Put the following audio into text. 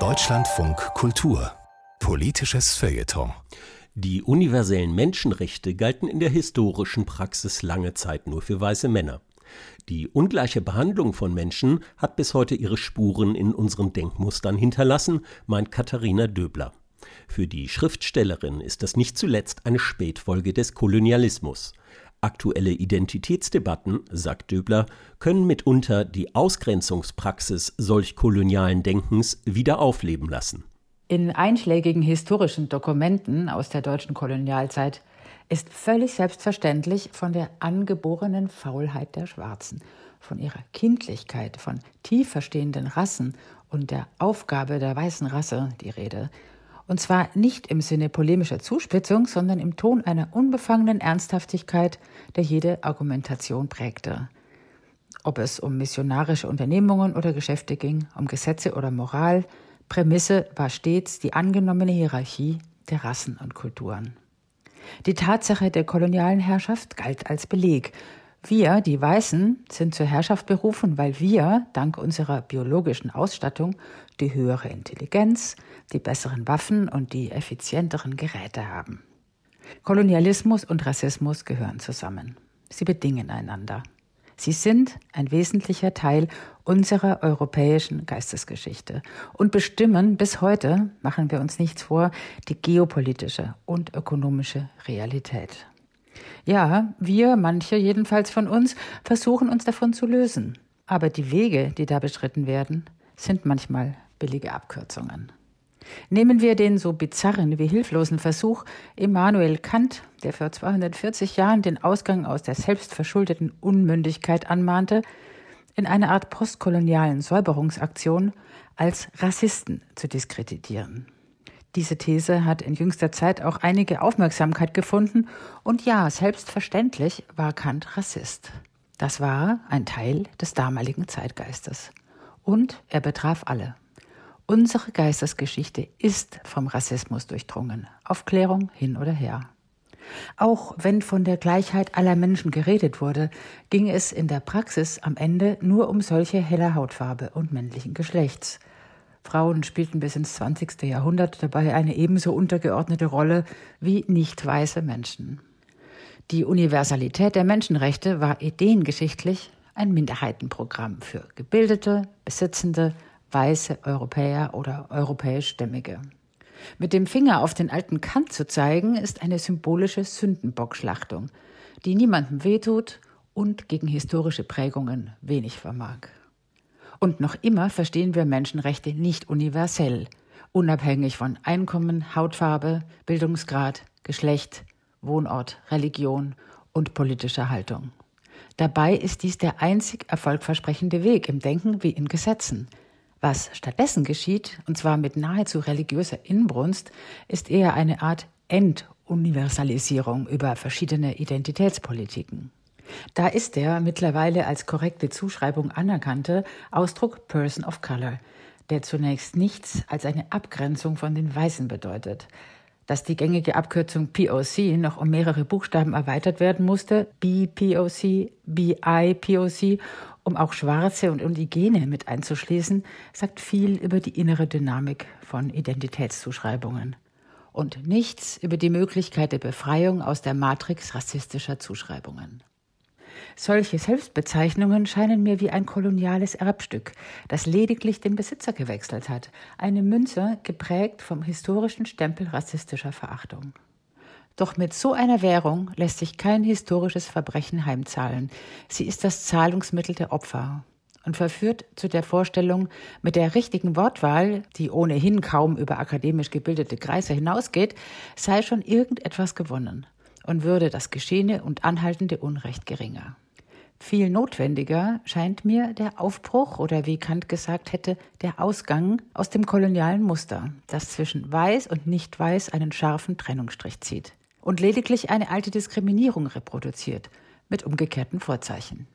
Deutschlandfunk Kultur Politisches Feuilleton die universellen Menschenrechte galten in der historischen Praxis lange Zeit nur für weiße Männer. Die ungleiche Behandlung von Menschen hat bis heute ihre Spuren in unseren Denkmustern hinterlassen, meint Katharina Döbler. Für die Schriftstellerin ist das nicht zuletzt eine Spätfolge des Kolonialismus. Aktuelle Identitätsdebatten, sagt Döbler, können mitunter die Ausgrenzungspraxis solch kolonialen Denkens wieder aufleben lassen. In einschlägigen historischen Dokumenten aus der deutschen Kolonialzeit ist völlig selbstverständlich von der angeborenen Faulheit der Schwarzen, von ihrer Kindlichkeit, von tief verstehenden Rassen und der Aufgabe der weißen Rasse die Rede. Und zwar nicht im Sinne polemischer Zuspitzung, sondern im Ton einer unbefangenen Ernsthaftigkeit, der jede Argumentation prägte. Ob es um missionarische Unternehmungen oder Geschäfte ging, um Gesetze oder Moral, Prämisse war stets die angenommene Hierarchie der Rassen und Kulturen. Die Tatsache der kolonialen Herrschaft galt als Beleg. Wir, die Weißen, sind zur Herrschaft berufen, weil wir, dank unserer biologischen Ausstattung, die höhere Intelligenz, die besseren Waffen und die effizienteren Geräte haben. Kolonialismus und Rassismus gehören zusammen. Sie bedingen einander. Sie sind ein wesentlicher Teil unserer europäischen Geistesgeschichte und bestimmen bis heute, machen wir uns nichts vor, die geopolitische und ökonomische Realität. Ja, wir, manche jedenfalls von uns, versuchen uns davon zu lösen. Aber die Wege, die da beschritten werden, sind manchmal billige Abkürzungen. Nehmen wir den so bizarren wie hilflosen Versuch, Immanuel Kant, der vor 240 Jahren den Ausgang aus der selbstverschuldeten Unmündigkeit anmahnte, in einer Art postkolonialen Säuberungsaktion als Rassisten zu diskreditieren. Diese These hat in jüngster Zeit auch einige Aufmerksamkeit gefunden und ja, selbstverständlich war Kant Rassist. Das war ein Teil des damaligen Zeitgeistes. Und er betraf alle. Unsere Geistesgeschichte ist vom Rassismus durchdrungen. Aufklärung hin oder her. Auch wenn von der Gleichheit aller Menschen geredet wurde, ging es in der Praxis am Ende nur um solche heller Hautfarbe und männlichen Geschlechts. Frauen spielten bis ins 20. Jahrhundert dabei eine ebenso untergeordnete Rolle wie nicht weiße Menschen. Die Universalität der Menschenrechte war ideengeschichtlich ein Minderheitenprogramm für gebildete, besitzende, weiße Europäer oder europäischstämmige. Mit dem Finger auf den alten Kant zu zeigen, ist eine symbolische Sündenbockschlachtung, die niemandem wehtut und gegen historische Prägungen wenig vermag. Und noch immer verstehen wir Menschenrechte nicht universell, unabhängig von Einkommen, Hautfarbe, Bildungsgrad, Geschlecht, Wohnort, Religion und politischer Haltung. Dabei ist dies der einzig erfolgversprechende Weg im Denken wie in Gesetzen – was stattdessen geschieht, und zwar mit nahezu religiöser Inbrunst, ist eher eine Art Entuniversalisierung über verschiedene Identitätspolitiken. Da ist der mittlerweile als korrekte Zuschreibung anerkannte Ausdruck Person of Color, der zunächst nichts als eine Abgrenzung von den Weißen bedeutet. Dass die gängige Abkürzung POC noch um mehrere Buchstaben erweitert werden musste, BPOC, BIPOC um auch Schwarze und Indigene mit einzuschließen, sagt viel über die innere Dynamik von Identitätszuschreibungen und nichts über die Möglichkeit der Befreiung aus der Matrix rassistischer Zuschreibungen. Solche Selbstbezeichnungen scheinen mir wie ein koloniales Erbstück, das lediglich den Besitzer gewechselt hat, eine Münze geprägt vom historischen Stempel rassistischer Verachtung. Doch mit so einer Währung lässt sich kein historisches Verbrechen heimzahlen. Sie ist das Zahlungsmittel der Opfer und verführt zu der Vorstellung, mit der richtigen Wortwahl, die ohnehin kaum über akademisch gebildete Kreise hinausgeht, sei schon irgendetwas gewonnen und würde das geschehene und anhaltende Unrecht geringer. Viel notwendiger scheint mir der Aufbruch oder wie Kant gesagt hätte, der Ausgang aus dem kolonialen Muster, das zwischen Weiß und Nicht-Weiß einen scharfen Trennungsstrich zieht und lediglich eine alte Diskriminierung reproduziert mit umgekehrten Vorzeichen.